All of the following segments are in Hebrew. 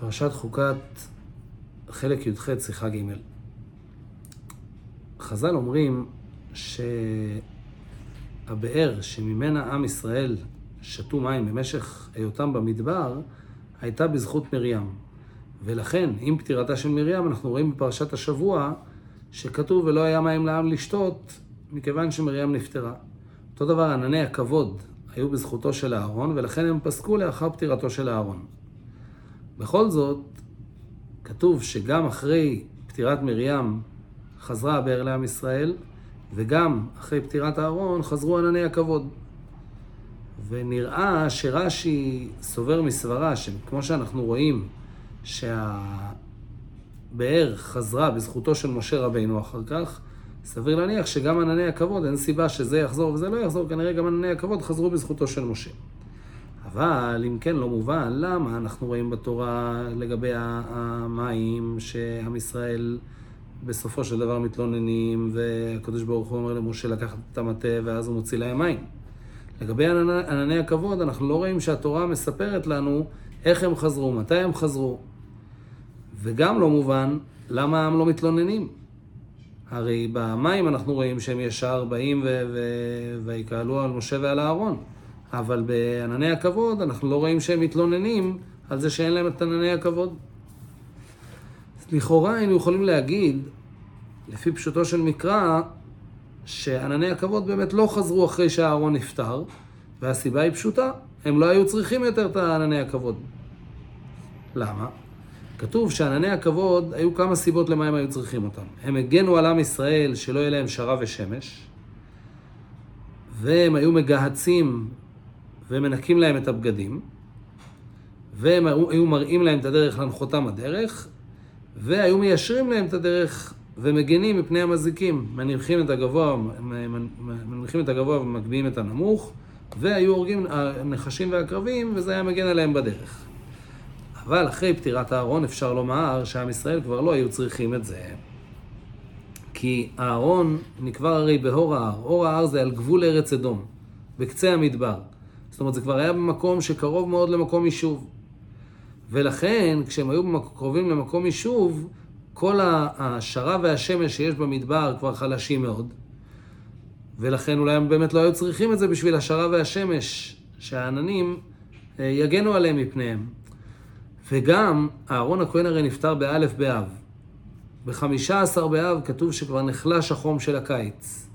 פרשת חוקת, חלק י"ח, שיחה ג'. חז"ל אומרים שהבאר שממנה עם ישראל שתו מים במשך היותם במדבר, הייתה בזכות מרים. ולכן, עם פטירתה של מרים, אנחנו רואים בפרשת השבוע שכתוב ולא היה מים לעם לשתות, מכיוון שמרים נפטרה. אותו דבר, ענני הכבוד היו בזכותו של אהרון, ולכן הם פסקו לאחר פטירתו של אהרון. בכל זאת, כתוב שגם אחרי פטירת מרים חזרה הבאר לעם ישראל, וגם אחרי פטירת אהרון חזרו ענני הכבוד. ונראה שרש"י סובר מסברה, שכמו שאנחנו רואים שהבאר חזרה בזכותו של משה רבינו אחר כך, סביר להניח שגם ענני הכבוד, אין סיבה שזה יחזור וזה לא יחזור, כנראה גם ענני הכבוד חזרו בזכותו של משה. אבל אם כן לא מובן, למה אנחנו רואים בתורה לגבי המים שעם ישראל בסופו של דבר מתלוננים והקדוש ברוך הוא אומר למשה לקחת את המטה ואז הוא מוציא להם מים. לגבי ענני, הכבוד אנחנו לא רואים שהתורה מספרת לנו איך הם חזרו, מתי הם חזרו. וגם לא מובן למה הם לא מתלוננים. הרי במים אנחנו רואים שהם ישר באים ויקהלו על משה ועל אהרון. אבל בענני הכבוד אנחנו לא רואים שהם מתלוננים על זה שאין להם את ענני הכבוד. לכאורה היינו יכולים להגיד, לפי פשוטו של מקרא, שענני הכבוד באמת לא חזרו אחרי שאהרון נפטר, והסיבה היא פשוטה, הם לא היו צריכים יותר את ענני הכבוד. למה? כתוב שענני הכבוד, היו כמה סיבות למה הם היו צריכים אותם. הם הגנו על עם ישראל שלא יהיה להם שרה ושמש, והם היו מגהצים ומנקים להם את הבגדים, והם היו מראים להם את הדרך להנחותם הדרך, והיו מיישרים להם את הדרך ומגנים מפני המזיקים, מניחים את הגבוה, מניחים את הגבוה ומגביהים את הנמוך, והיו הורגים הנחשים והקרבים, וזה היה מגן עליהם בדרך. אבל אחרי פטירת אהרון אפשר לומר שעם ישראל כבר לא היו צריכים את זה. כי אהרון נקבר הרי בהור ההר. הור ההר זה על גבול ארץ אדום, בקצה המדבר. זאת אומרת, זה כבר היה במקום שקרוב מאוד למקום יישוב. ולכן, כשהם היו קרובים למקום יישוב, כל השרה והשמש שיש במדבר כבר חלשים מאוד. ולכן אולי הם באמת לא היו צריכים את זה בשביל השרה והשמש, שהעננים אה, יגנו עליהם מפניהם. וגם, אהרון הכהן הרי נפטר באלף באב. בחמישה עשר באב כתוב שכבר נחלש החום של הקיץ.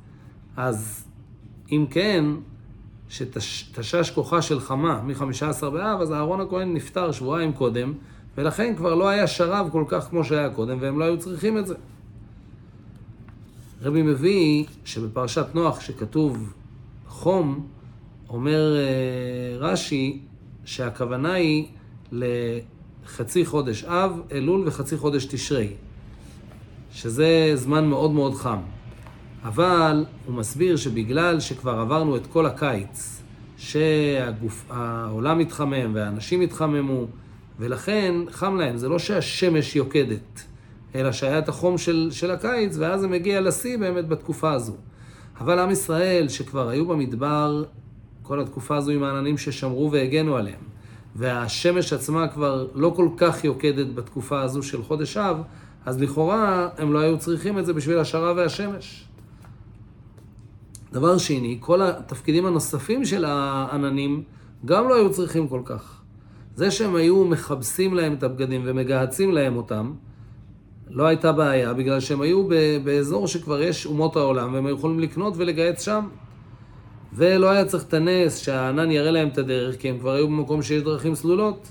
אז אם כן, שתשש כוחה של חמה מ-15 באב, אז אהרון הכהן נפטר שבועיים קודם, ולכן כבר לא היה שרב כל כך כמו שהיה קודם, והם לא היו צריכים את זה. רבי מביא שבפרשת נוח, שכתוב חום, אומר אה, רש"י שהכוונה היא לחצי חודש אב, אלול וחצי חודש תשרי, שזה זמן מאוד מאוד חם. אבל הוא מסביר שבגלל שכבר עברנו את כל הקיץ, שהעולם מתחמם והאנשים התחממו, ולכן חם להם. זה לא שהשמש יוקדת, אלא שהיה את החום של, של הקיץ, ואז זה מגיע לשיא באמת בתקופה הזו. אבל עם ישראל, שכבר היו במדבר כל התקופה הזו עם העננים ששמרו והגנו עליהם, והשמש עצמה כבר לא כל כך יוקדת בתקופה הזו של חודש אב, אז לכאורה הם לא היו צריכים את זה בשביל השרה והשמש. דבר שני, כל התפקידים הנוספים של העננים גם לא היו צריכים כל כך. זה שהם היו מכבסים להם את הבגדים ומגהצים להם אותם, לא הייתה בעיה, בגלל שהם היו באזור שכבר יש אומות העולם, והם היו יכולים לקנות ולגהץ שם. ולא היה צריך את הנס שהענן יראה להם את הדרך, כי הם כבר היו במקום שיש דרכים סלולות.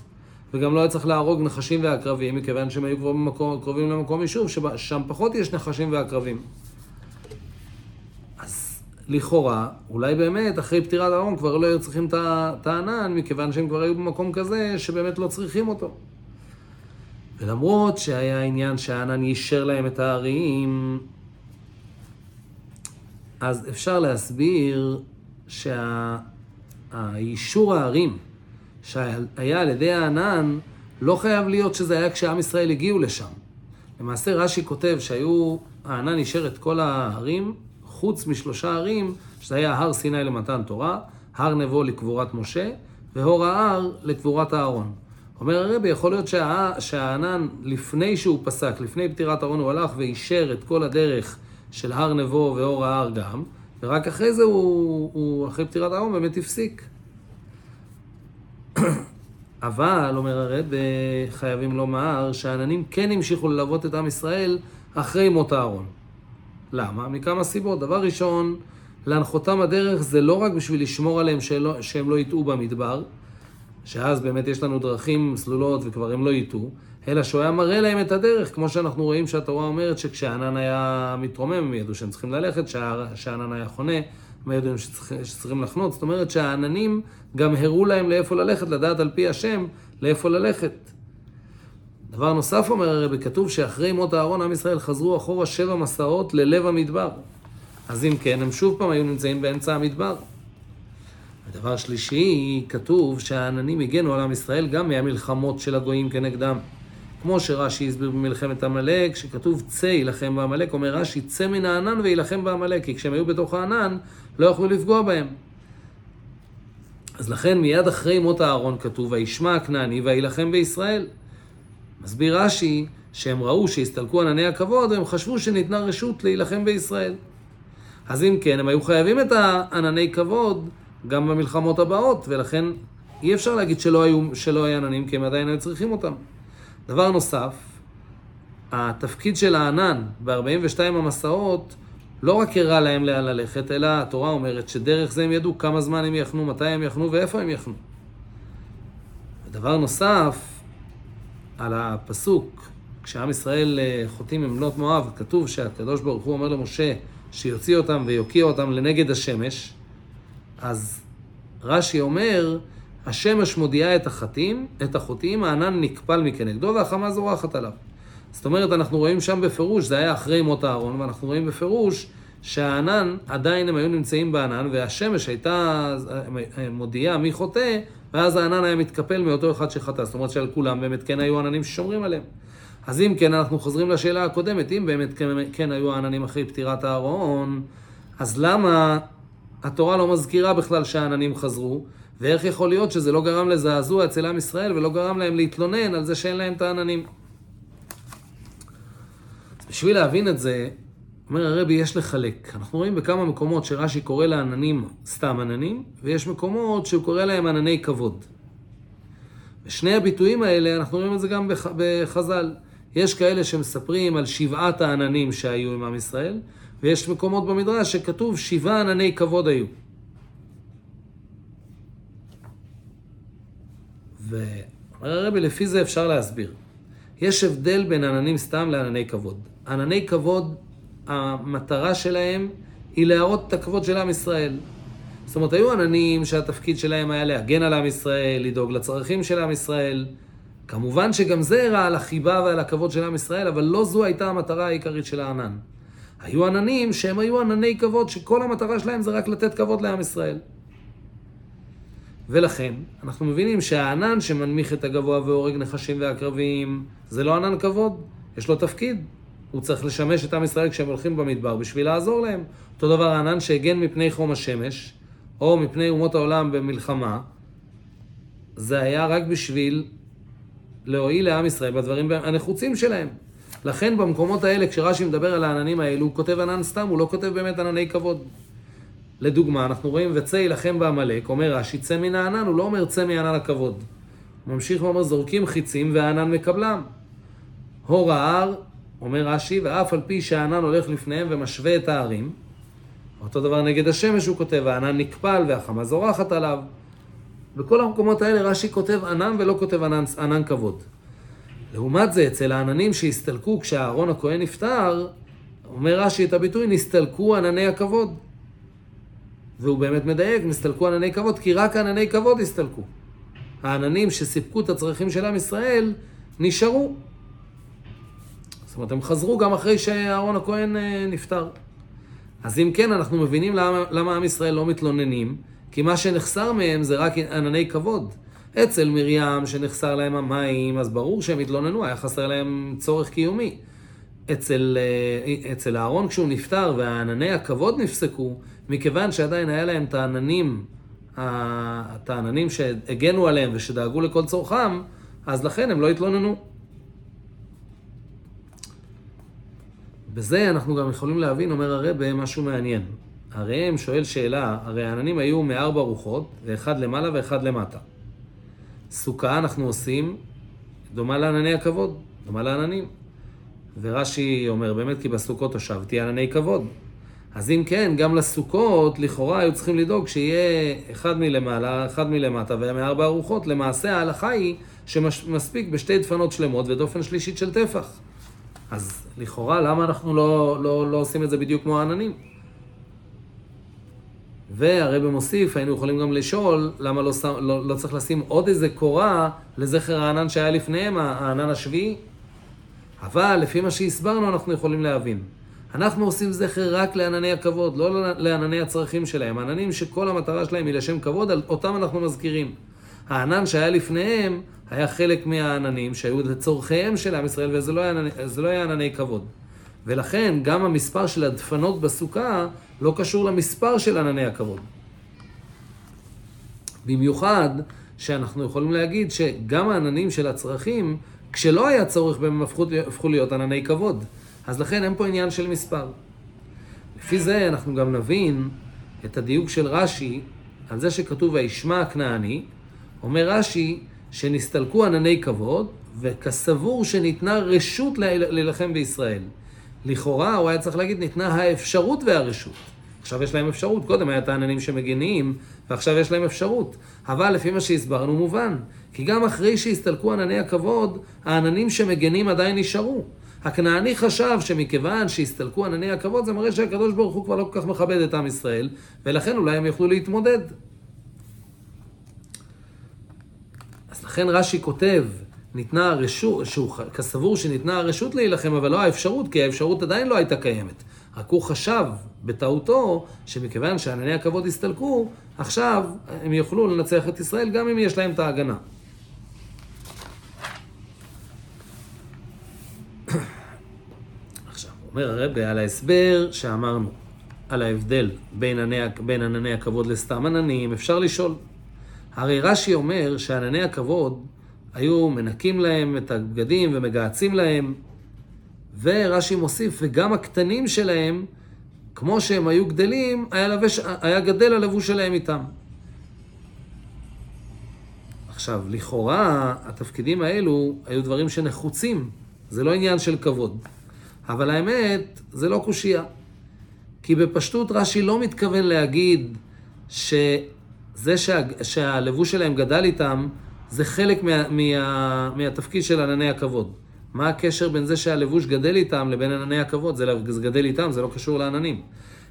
וגם לא היה צריך להרוג נחשים ועקרבים, מכיוון שהם היו כבר במקום, קרובים למקום יישוב, ששם פחות יש נחשים ועקרבים. לכאורה, אולי באמת אחרי פטירת אהרון כבר לא היו צריכים את הענן, מכיוון שהם כבר היו במקום כזה שבאמת לא צריכים אותו. ולמרות שהיה עניין שהענן יישר להם את הערים, אז אפשר להסביר שהאישור הערים שהיה על ידי הענן, לא חייב להיות שזה היה כשעם ישראל הגיעו לשם. למעשה רש"י כותב שהיו, הענן אישר את כל הערים חוץ משלושה ערים, שזה היה הר סיני למתן תורה, הר נבו לקבורת משה, והור ההר לקבורת אהרון. אומר הרבי, יכול להיות שה, שהענן, לפני שהוא פסק, לפני פטירת אהרון, הוא הלך ואישר את כל הדרך של הר נבו ואור ההר גם, ורק אחרי זה הוא, הוא אחרי פטירת אהרון באמת הפסיק. אבל, אומר הרב, חייבים לומר שהעננים כן המשיכו ללוות את עם ישראל אחרי מות אהרון. למה? מכמה סיבות. דבר ראשון, להנחותם הדרך זה לא רק בשביל לשמור עליהם שלא, שהם לא יטעו במדבר, שאז באמת יש לנו דרכים סלולות וכבר הם לא יטעו, אלא שהוא היה מראה להם את הדרך, כמו שאנחנו רואים שהתורה אומרת שכשהענן היה מתרומם הם ידעו שהם צריכים ללכת, כשהענן היה חונה הם ידעו שצריך, שצריכים לחנות. זאת אומרת שהעננים גם הראו להם לאיפה ללכת, לדעת על פי השם לאיפה ללכת. דבר נוסף אומר הרבי, כתוב שאחרי מות אהרון עם ישראל חזרו אחורה שבע מסעות ללב המדבר. אז אם כן, הם שוב פעם היו נמצאים באמצע המדבר. ודבר שלישי, כתוב שהעננים הגנו על עם ישראל גם מהמלחמות של הגויים כנגדם. כמו שרש"י הסביר במלחמת עמלק, שכתוב צא יילחם בעמלק, אומר רש"י צא מן הענן ויילחם בעמלק, כי כשהם היו בתוך הענן לא יכלו לפגוע בהם. אז לכן מיד אחרי מות אהרון כתוב וישמע הכנעני ויילחם בישראל. מסביר רש"י שהם ראו שהסתלקו ענני הכבוד והם חשבו שניתנה רשות להילחם בישראל. אז אם כן, הם היו חייבים את הענני כבוד גם במלחמות הבאות, ולכן אי אפשר להגיד שלא היו, שלא היו עננים, כי הם עדיין היו צריכים אותם. דבר נוסף, התפקיד של הענן ב-42 המסעות לא רק הראה להם לאן ללכת, אלא התורה אומרת שדרך זה הם ידעו כמה זמן הם יחנו, מתי הם יחנו ואיפה הם יחנו. ודבר נוסף, על הפסוק, כשעם ישראל אה, חוטאים עם בנות מואב, כתוב שהקדוש ברוך הוא אומר למשה שיוציא אותם ויוקיע אותם לנגד השמש, אז רש"י אומר, השמש מודיעה את החטאים, את החוטאים, הענן נקפל מכנגדו והחמה זורחת עליו. זאת אומרת, אנחנו רואים שם בפירוש, זה היה אחרי מות אהרון, ואנחנו רואים בפירוש שהענן, עדיין הם היו נמצאים בענן, והשמש הייתה מודיעה מי חוטא, ואז הענן היה מתקפל מאותו אחד שחטא. זאת אומרת שעל כולם באמת כן היו עננים ששומרים עליהם. אז אם כן, אנחנו חוזרים לשאלה הקודמת, אם באמת כן, כן היו העננים אחרי פטירת אהרון, אז למה התורה לא מזכירה בכלל שהעננים חזרו? ואיך יכול להיות שזה לא גרם לזעזוע אצל עם ישראל ולא גרם להם להתלונן על זה שאין להם את העננים? בשביל להבין את זה, אומר הרבי, יש לחלק. אנחנו רואים בכמה מקומות שרש"י קורא לעננים סתם עננים, ויש מקומות שהוא קורא להם ענני כבוד. ושני הביטויים האלה, אנחנו רואים את זה גם בחז"ל. יש כאלה שמספרים על שבעת העננים שהיו עם עם ישראל, ויש מקומות במדרש שכתוב שבעה ענני כבוד היו. ואומר הרבי, לפי זה אפשר להסביר. יש הבדל בין עננים סתם לענני כבוד. ענני כבוד, המטרה שלהם היא להראות את הכבוד של עם ישראל. זאת אומרת, היו עננים שהתפקיד שלהם היה להגן על עם ישראל, לדאוג לצרכים של עם ישראל. כמובן שגם זה הראה על החיבה ועל הכבוד של עם ישראל, אבל לא זו הייתה המטרה העיקרית של הענן. היו עננים שהם היו ענני כבוד, שכל המטרה שלהם זה רק לתת כבוד לעם ישראל. ולכן, אנחנו מבינים שהענן שמנמיך את הגבוה והורג נחשים ועקרבים, זה לא ענן כבוד, יש לו תפקיד. הוא צריך לשמש את עם ישראל כשהם הולכים במדבר בשביל לעזור להם. אותו דבר הענן שהגן מפני חום השמש, או מפני אומות העולם במלחמה, זה היה רק בשביל להועיל לעם ישראל בדברים הנחוצים שלהם. לכן במקומות האלה, כשרש"י מדבר על העננים האלו, הוא כותב ענן סתם, הוא לא כותב באמת ענני כבוד. לדוגמה, אנחנו רואים וצא יילחם בעמלק, אומר רש"י, צא מן הענן, הוא לא אומר צא מענן הכבוד. הוא ממשיך ואומר, זורקים חיצים והענן מקבלם. הור ההר, אומר רש"י, ואף על פי שהענן הולך לפניהם ומשווה את הערים, אותו דבר נגד השמש הוא כותב, הענן נקפל והחמה זורחת עליו. בכל המקומות האלה רש"י כותב ענן ולא כותב ענן, ענן כבוד. לעומת זה, אצל העננים שהסתלקו כשאהרון הכהן נפטר, אומר רש"י את הביטוי, נסתלקו ענני הכבוד. והוא באמת מדייק, נסתלקו ענני כבוד, כי רק ענני כבוד הסתלקו. העננים שסיפקו את הצרכים של עם ישראל, נשארו. זאת אומרת, הם חזרו גם אחרי שאהרון הכהן אה, נפטר. אז אם כן, אנחנו מבינים למה, למה עם ישראל לא מתלוננים, כי מה שנחסר מהם זה רק ענני כבוד. אצל מרים, שנחסר להם המים, אז ברור שהם התלוננו, היה חסר להם צורך קיומי. אצל, אה, אצל אהרון כשהוא נפטר וענני הכבוד נפסקו, מכיוון שעדיין היה להם את העננים, את העננים שהגנו עליהם ושדאגו לכל צורכם, אז לכן הם לא התלוננו. בזה אנחנו גם יכולים להבין, אומר הרבה, משהו מעניין. הראם שואל שאלה, הרי העננים היו מארבע רוחות, ואחד למעלה ואחד למטה. סוכה אנחנו עושים דומה לענני הכבוד, דומה לעננים. ורש"י אומר, באמת כי בסוכות הושבתי ענני כבוד. אז אם כן, גם לסוכות, לכאורה היו צריכים לדאוג שיהיה אחד מלמעלה, אחד מלמטה ומארבע ארוחות. למעשה ההלכה היא שמספיק בשתי דפנות שלמות ודופן שלישית של טפח. אז לכאורה, למה אנחנו לא, לא, לא עושים את זה בדיוק כמו העננים? והרבא מוסיף, היינו יכולים גם לשאול, למה לא, לא, לא צריך לשים עוד איזה קורה לזכר הענן שהיה לפניהם, הענן השביעי? אבל לפי מה שהסברנו, אנחנו יכולים להבין. אנחנו עושים זכר רק לענני הכבוד, לא לענני הצרכים שלהם. עננים שכל המטרה שלהם היא לשם כבוד, אותם אנחנו מזכירים. הענן שהיה לפניהם היה חלק מהעננים שהיו לצורכיהם של עם ישראל, וזה לא היה, לא היה ענני כבוד. ולכן גם המספר של הדפנות בסוכה לא קשור למספר של ענני הכבוד. במיוחד שאנחנו יכולים להגיד שגם העננים של הצרכים, כשלא היה צורך בהם, הפכו, הפכו להיות ענני כבוד. אז לכן אין פה עניין של מספר. לפי זה אנחנו גם נבין את הדיוק של רש"י על זה שכתוב וישמע הכנעני, אומר רש"י שנסתלקו ענני כבוד וכסבור שניתנה רשות להילחם בישראל. לכאורה הוא היה צריך להגיד ניתנה האפשרות והרשות. עכשיו יש להם אפשרות, קודם היה את העננים שמגינים, ועכשיו יש להם אפשרות. אבל לפי מה שהסברנו מובן, כי גם אחרי שהסתלקו ענני הכבוד, העננים שמגנים עדיין נשארו. הכנעני חשב שמכיוון שהסתלקו ענני הכבוד, זה מראה שהקדוש ברוך הוא כבר לא כל כך מכבד את עם ישראל, ולכן אולי הם יוכלו להתמודד. אז לכן רש"י כותב, ניתנה הרשות, שהוא כסבור שניתנה הרשות להילחם, אבל לא האפשרות, כי האפשרות עדיין לא הייתה קיימת. רק הוא חשב בטעותו שמכיוון שענני הכבוד הסתלקו, עכשיו הם יוכלו לנצח את ישראל גם אם יש להם את ההגנה. עכשיו, אומר הרבי על ההסבר שאמרנו, על ההבדל בין ענני, בין ענני הכבוד לסתם עננים, אפשר לשאול. הרי רש"י אומר שענני הכבוד היו מנקים להם את הבגדים ומגהצים להם, ורש"י מוסיף, וגם הקטנים שלהם, כמו שהם היו גדלים, היה, לבש, היה גדל הלבוש שלהם איתם. עכשיו, לכאורה, התפקידים האלו היו דברים שנחוצים, זה לא עניין של כבוד. אבל האמת, זה לא קושייה. כי בפשטות רש"י לא מתכוון להגיד שזה שה, שהלבוש שלהם גדל איתם, זה חלק מה, מה, מהתפקיד של ענני הכבוד. מה הקשר בין זה שהלבוש גדל איתם לבין ענני הכבוד? זה, זה גדל איתם, זה לא קשור לעננים.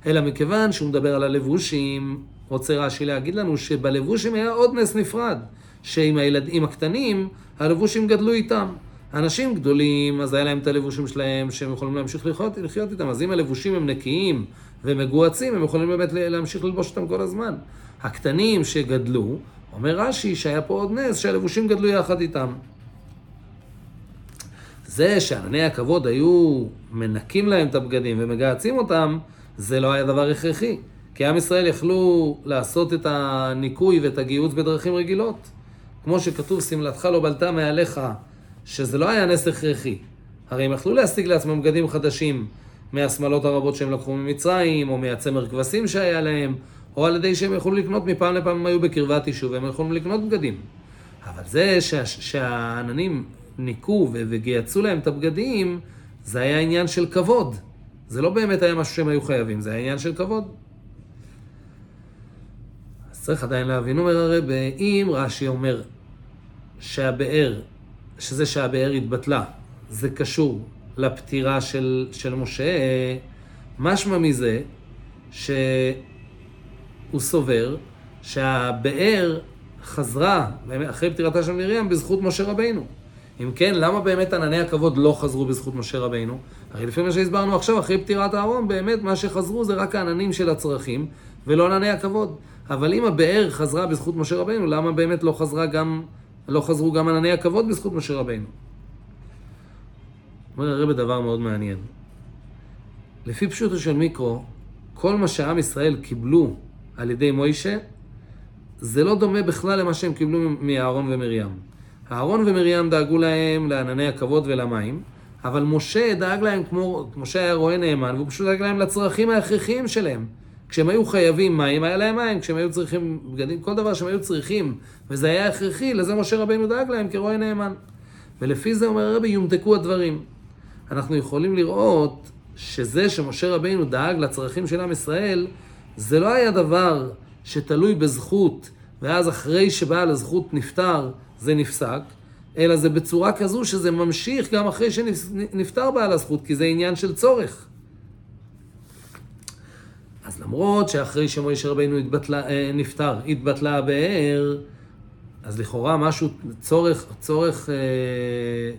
אלא מכיוון שהוא מדבר על הלבושים, רוצה רש"י להגיד לנו שבלבושים היה עוד נס נפרד, שעם הילדים הקטנים, הלבושים גדלו איתם. אנשים גדולים, אז היה להם את הלבושים שלהם שהם יכולים להמשיך לחיות, לחיות איתם. אז אם הלבושים הם נקיים ומגועצים, הם יכולים באמת להמשיך ללבוש אותם כל הזמן. הקטנים שגדלו, אומר רש"י שהיה פה עוד נס שהלבושים גדלו יחד איתם. זה שענני הכבוד היו מנקים להם את הבגדים ומגהצים אותם, זה לא היה דבר הכרחי. כי עם ישראל יכלו לעשות את הניקוי ואת הגיהוץ בדרכים רגילות. כמו שכתוב, שמלתך לא בלטה מעליך, שזה לא היה נס הכרחי. הרי הם יכלו להשיג לעצמם בגדים חדשים מהשמלות הרבות שהם לקחו ממצרים, או מהצמר כבשים שהיה להם, או על ידי שהם יכולו לקנות מפעם לפעם הם היו בקרבת יישוב, והם יכולים לקנות בגדים. אבל זה שה, שהעננים ניקו וגייצו להם את הבגדים, זה היה עניין של כבוד. זה לא באמת היה משהו שהם היו חייבים, זה היה עניין של כבוד. אז צריך עדיין להבין, אומר הרב, אם רש"י אומר שהבאר, שזה שהבאר התבטלה, זה קשור לפטירה של, של משה, משמע מזה שהוא סובר שהבאר חזרה אחרי פטירתה של מרים בזכות משה רבינו. אם כן, למה באמת ענני הכבוד לא חזרו בזכות משה רבינו? הרי לפי מה שהסברנו עכשיו, אחרי פטירת אהרון, באמת מה שחזרו זה רק העננים של הצרכים, ולא ענני הכבוד. אבל אם הבאר חזרה בזכות משה רבינו, למה באמת לא, חזרה גם, לא חזרו גם ענני הכבוד בזכות משה רבינו? אומר הרב דבר מאוד מעניין. לפי פשוטו של מיקרו, כל מה שעם ישראל קיבלו על ידי מוישה, זה לא דומה בכלל למה שהם קיבלו מאהרון ומרים. אהרון ומרים דאגו להם לענני הכבוד ולמים, אבל משה דאג להם כמו, משה היה רועה נאמן, והוא פשוט דאג להם לצרכים ההכרחיים שלהם. כשהם היו חייבים מים, היה להם מים, כשהם היו צריכים בגדים, כל דבר שהם היו צריכים, וזה היה הכרחי, לזה משה רבינו דאג להם כרועה נאמן. ולפי זה אומר הרבי, יומתקו הדברים. אנחנו יכולים לראות שזה שמשה רבינו דאג לצרכים של עם ישראל, זה לא היה דבר שתלוי בזכות, ואז אחרי שבעל הזכות נפטר, זה נפסק, אלא זה בצורה כזו שזה ממשיך גם אחרי שנפטר בעל הזכות, כי זה עניין של צורך. אז למרות שאחרי שמוישה רבינו התבטלה, אה, נפטר, התבטלה הבאר, אז לכאורה משהו, צורך, צורך אה,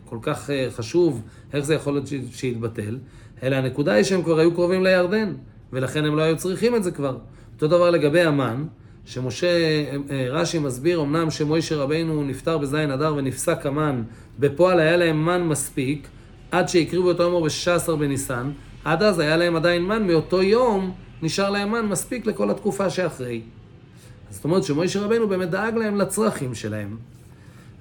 כל כך אה, חשוב, איך זה יכול להיות שיתבטל? אלא הנקודה היא שהם כבר היו קרובים לירדן, ולכן הם לא היו צריכים את זה כבר. אותו דבר לגבי המן, שמשה, אה, רש"י מסביר, אמנם שמוישה רבינו נפטר בזין אדר ונפסק המן, בפועל היה להם מן מספיק, עד שהקריבו אותו אמור ב-16 בניסן, עד אז היה להם עדיין מן, מאותו יום נשאר להם מן מספיק לכל התקופה שאחרי. זאת אומרת שמוישה רבנו באמת דאג להם לצרכים שלהם.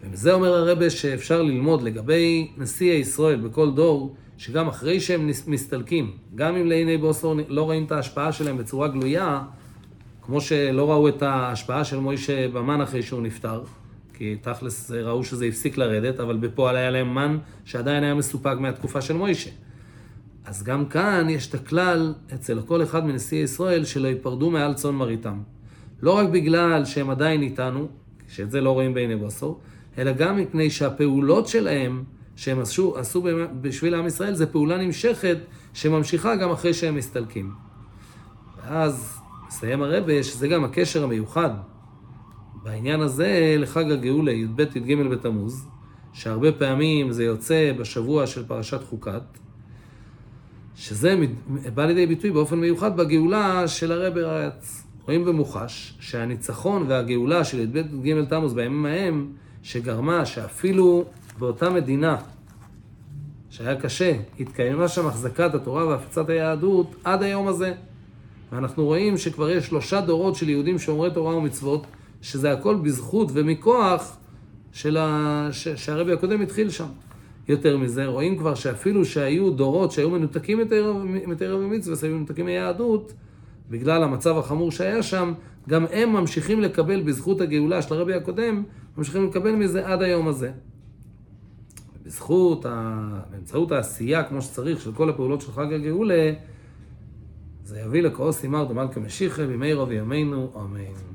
ומזה אומר הרבה שאפשר ללמוד לגבי נשיאי ישראל בכל דור, שגם אחרי שהם מסתלקים, גם אם לעיני בוסור לא רואים את ההשפעה שלהם בצורה גלויה, כמו שלא ראו את ההשפעה של מוישה במן אחרי שהוא נפטר, כי תכלס ראו שזה הפסיק לרדת, אבל בפועל היה להם מן שעדיין היה מסופק מהתקופה של מוישה. אז גם כאן יש את הכלל אצל כל אחד מנשיאי ישראל שלא ייפרדו מעל צאן מרעיתם. לא רק בגלל שהם עדיין איתנו, שאת זה לא רואים בעיני בוסו, אלא גם מפני שהפעולות שלהם, שהם עשו, עשו בשביל עם ישראל, זו פעולה נמשכת שממשיכה גם אחרי שהם מסתלקים. ואז מסיים הרבה שזה גם הקשר המיוחד בעניין הזה לחג הגאולה, י"ב-י"ג בתמוז, שהרבה פעמים זה יוצא בשבוע של פרשת חוקת, שזה בא לידי ביטוי באופן מיוחד בגאולה של הרבי רץ. רואים במוחש שהניצחון והגאולה של י"ב ג' תמוז בימים ההם, שגרמה שאפילו באותה מדינה שהיה קשה, התקיימה שם החזקת התורה והפצת היהדות עד היום הזה. ואנחנו רואים שכבר יש שלושה דורות של יהודים שומרי תורה ומצוות, שזה הכל בזכות ומכוח של ה... ש... שהרבי הקודם התחיל שם. יותר מזה, רואים כבר שאפילו שהיו דורות שהיו מנותקים מתרא ומצווה, היו מנותקים מיהדות, בגלל המצב החמור שהיה שם, גם הם ממשיכים לקבל בזכות הגאולה של הרבי הקודם, ממשיכים לקבל מזה עד היום הזה. בזכות, ה... באמצעות העשייה כמו שצריך של כל הפעולות של חג הגאולה, זה יביא לקרוא סימר דמלכה משיחה במהרה וימינו, אמן.